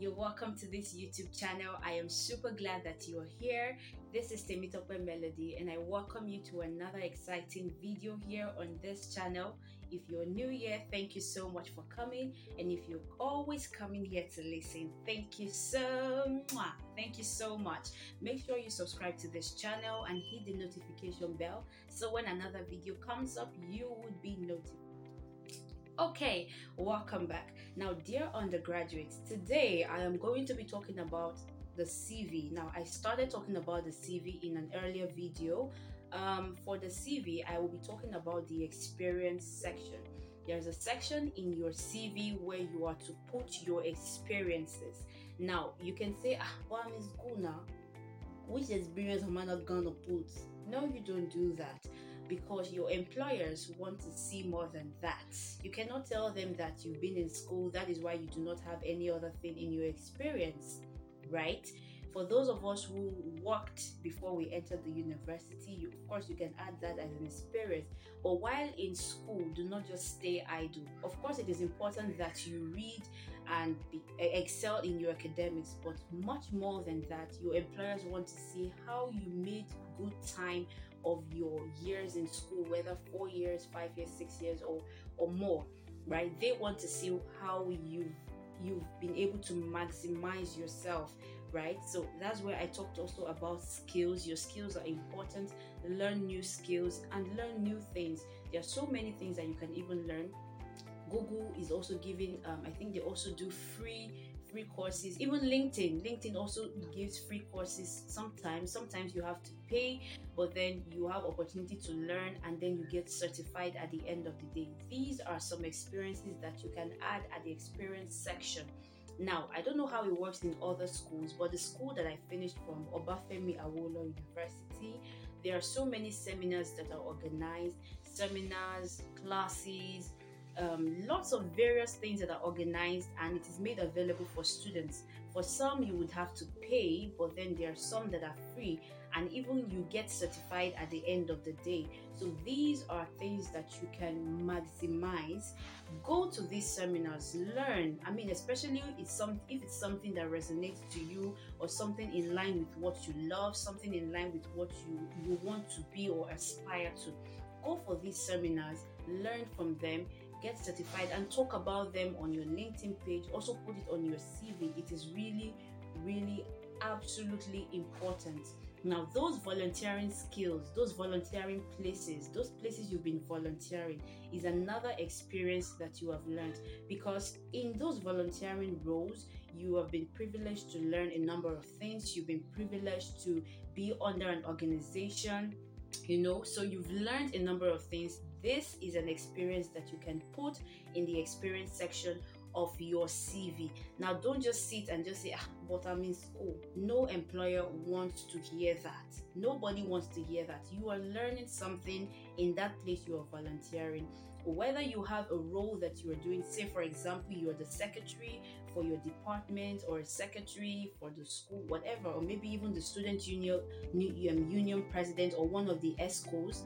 You're welcome to this YouTube channel. I am super glad that you're here. This is Temitope Melody, and I welcome you to another exciting video here on this channel. If you're new here, thank you so much for coming. And if you're always coming here to listen, thank you so much. Thank you so much. Make sure you subscribe to this channel and hit the notification bell so when another video comes up, you would be notified. Okay, welcome back. Now, dear undergraduates, today I am going to be talking about the CV. Now, I started talking about the CV in an earlier video. Um, for the CV, I will be talking about the experience section. There's a section in your CV where you are to put your experiences. Now, you can say, ah, well, I'm in school now. Which experience am I not gonna put? No, you don't do that because your employers want to see more than that. You cannot tell them that you've been in school, that is why you do not have any other thing in your experience, right? For those of us who worked before we entered the university, you, of course, you can add that as an experience. But while in school, do not just stay idle. Of course, it is important that you read and be, excel in your academics, but much more than that, your employers want to see how you made good time of your years in school, whether four years, five years, six years, or or more, right? They want to see how you've you've been able to maximize yourself right? So that's where i talked also about skills. Your skills are important. Learn new skills and learn new things. There are so many things that you can even learn. Google is also giving um, i think they also do free free courses. Even linkedin linkedin also gives free courses sometimes. Sometimes you have to pay but then you have opportunity to learn and then you get certified at the end of the day. These are some experiences that you can add at the experience section. Now i don't know how it works in other schools but the school that i finished from obafemi awolowo university there are so many seminars that are organized seminars classes um, lots of various things that are organized and it is made available for students. For some, you would have to pay, but then there are some that are free, and even you get certified at the end of the day. So, these are things that you can maximize. Go to these seminars, learn. I mean, especially it's some, if it's something that resonates to you or something in line with what you love, something in line with what you, you want to be or aspire to. Go for these seminars, learn from them get certified and talk about them on your LinkedIn page. Also, put it on your CV. It is really, really absolutely important. Now, those volunteering skills, those volunteering places, those places you've been volunteering is another experience that you have learned because in those volunteering roles, you have been privileged to learn a number of things. You've been privileged to be under an organization, you know, so you've learned a number of things this is an experience that you can put in the experience section of your CV. Now, don't just sit and just say, ah, but I'm in school. No employer wants to hear that. Nobody wants to hear that. You are learning something in that place you are volunteering. Whether you have a role that you are doing, say, for example, you're the secretary for your department or a secretary for the school, whatever, or maybe even the student union, union president or one of the EXCOs,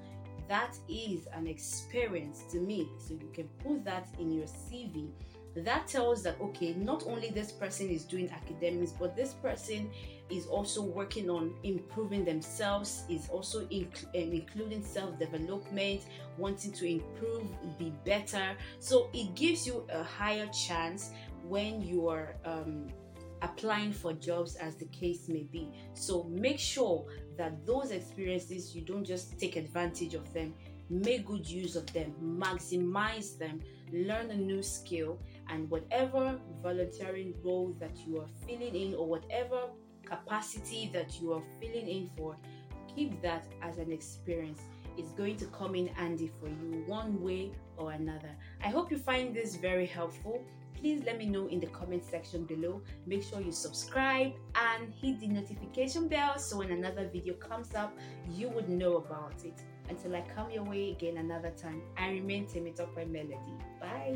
that is an experience to me. So you can put that in your CV. That tells that okay, not only this person is doing academics, but this person is also working on improving themselves, is also inc- um, including self development, wanting to improve, be better. So it gives you a higher chance when you are um, applying for jobs as the case may be. So make sure that those experiences you don't just take advantage of them, make good use of them, maximize them, learn a new skill, and whatever volunteering role that you are filling in or whatever capacity that you are filling in for, keep that as an experience. It's going to come in handy for you one way or another. I hope you find this very helpful please let me know in the comment section below. Make sure you subscribe and hit the notification bell so when another video comes up, you would know about it. Until I come your way again another time, I remain Temitope Melody. Bye.